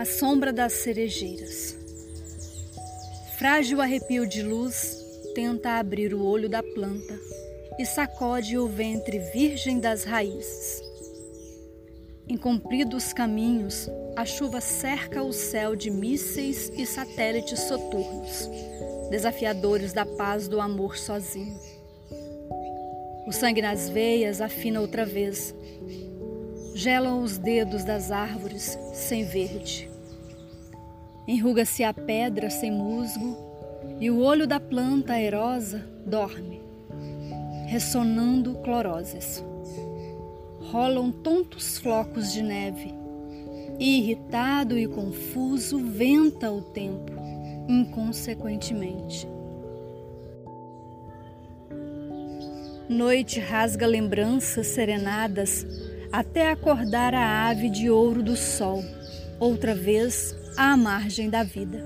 A sombra das cerejeiras. Frágil arrepio de luz tenta abrir o olho da planta e sacode o ventre virgem das raízes. Em compridos caminhos, a chuva cerca o céu de mísseis e satélites soturnos, desafiadores da paz do amor sozinho. O sangue nas veias afina outra vez, Gelam os dedos das árvores sem verde. Enruga-se a pedra sem musgo e o olho da planta aerosa dorme, ressonando cloroses. Rolam tontos flocos de neve e, irritado e confuso, venta o tempo, inconsequentemente. Noite rasga lembranças serenadas até acordar a ave de ouro do sol, outra vez à margem da vida.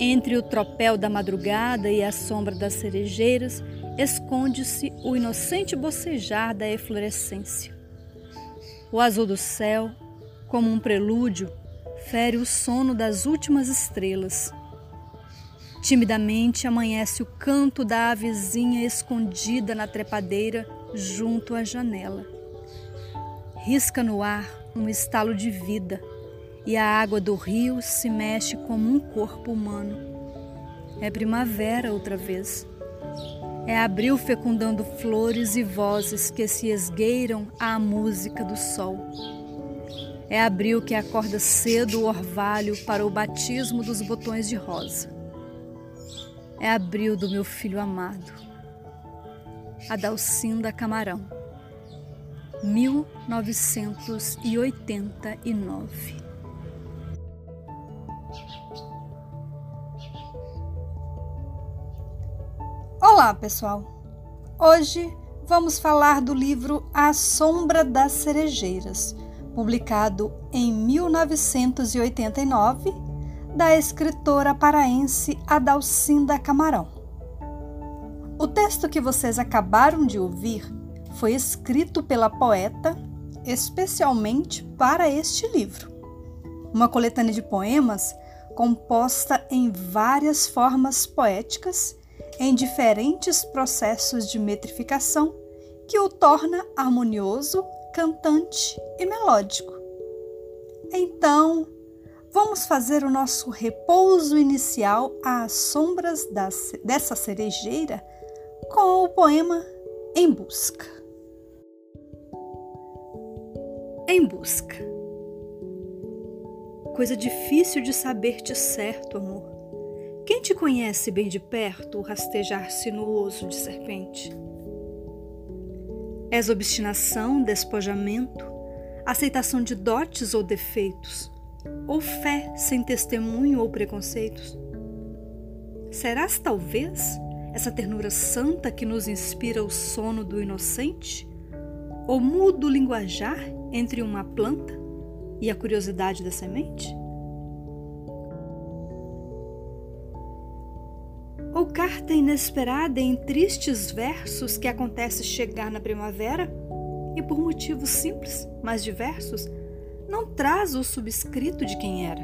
Entre o tropel da madrugada e a sombra das cerejeiras, esconde-se o inocente bocejar da eflorescência. O azul do céu, como um prelúdio, fere o sono das últimas estrelas. Timidamente amanhece o canto da avezinha escondida na trepadeira junto à janela risca no ar um estalo de vida e a água do rio se mexe como um corpo humano. É primavera outra vez. É abril fecundando flores e vozes que se esgueiram à música do sol. É abril que acorda cedo o orvalho para o batismo dos botões de rosa. É abril do meu filho amado, a Dalcinda Camarão. 1989. Olá, pessoal! Hoje vamos falar do livro A Sombra das Cerejeiras, publicado em 1989, da escritora paraense Adalcinda Camarão. O texto que vocês acabaram de ouvir foi escrito pela poeta especialmente para este livro. Uma coletânea de poemas composta em várias formas poéticas, em diferentes processos de metrificação, que o torna harmonioso, cantante e melódico. Então, vamos fazer o nosso repouso inicial às sombras dessa cerejeira com o poema Em Busca. Em busca. Coisa difícil de saber-te certo, amor. Quem te conhece bem de perto o rastejar sinuoso de serpente? És obstinação, despojamento, aceitação de dotes ou defeitos, ou fé sem testemunho ou preconceitos? Serás talvez essa ternura santa que nos inspira o sono do inocente? Ou mudo linguajar entre uma planta e a curiosidade da semente? Ou carta inesperada em tristes versos que acontece chegar na primavera e por motivos simples, mas diversos, não traz o subscrito de quem era?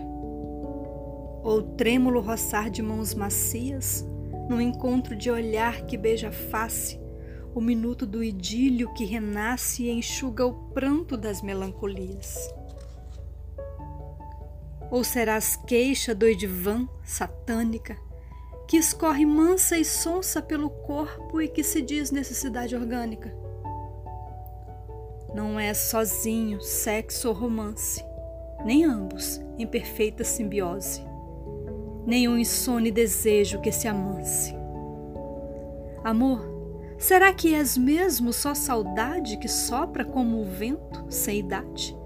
Ou trêmulo roçar de mãos macias, num encontro de olhar que beija a face, o minuto do idílio que renasce e enxuga o pranto das melancolias. Ou serás queixa do edivã satânica, que escorre mansa e sonsa pelo corpo e que se diz necessidade orgânica? Não é sozinho sexo ou romance, nem ambos em perfeita simbiose, nem um insone desejo que se amance. Amor Será que és mesmo só saudade que sopra como o vento, sem idade?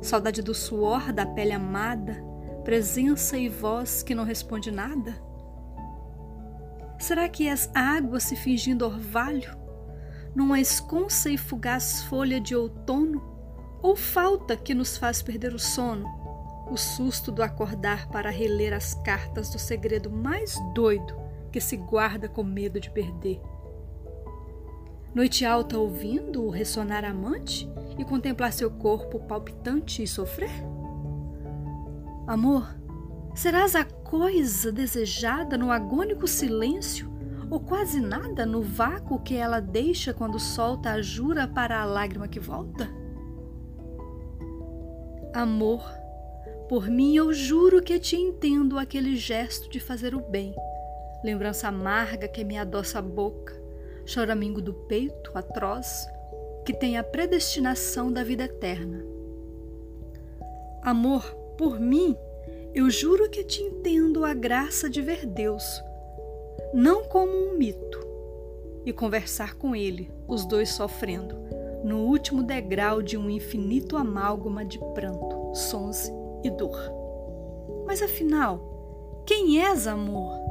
Saudade do suor da pele amada, presença e voz que não responde nada? Será que és água se fingindo orvalho, numa esconsa e fugaz folha de outono? Ou falta que nos faz perder o sono, o susto do acordar para reler as cartas do segredo mais doido que se guarda com medo de perder? Noite alta ouvindo o ressonar amante e contemplar seu corpo palpitante e sofrer? Amor, serás a coisa desejada no agônico silêncio ou quase nada no vácuo que ela deixa quando solta a jura para a lágrima que volta? Amor, por mim eu juro que te entendo aquele gesto de fazer o bem, lembrança amarga que me adoça a boca, choramingo do peito atroz, que tem a predestinação da vida eterna. Amor, por mim, eu juro que te entendo a graça de ver Deus, não como um mito, e conversar com Ele, os dois sofrendo, no último degrau de um infinito amálgama de pranto, sons e dor. Mas afinal, quem és amor?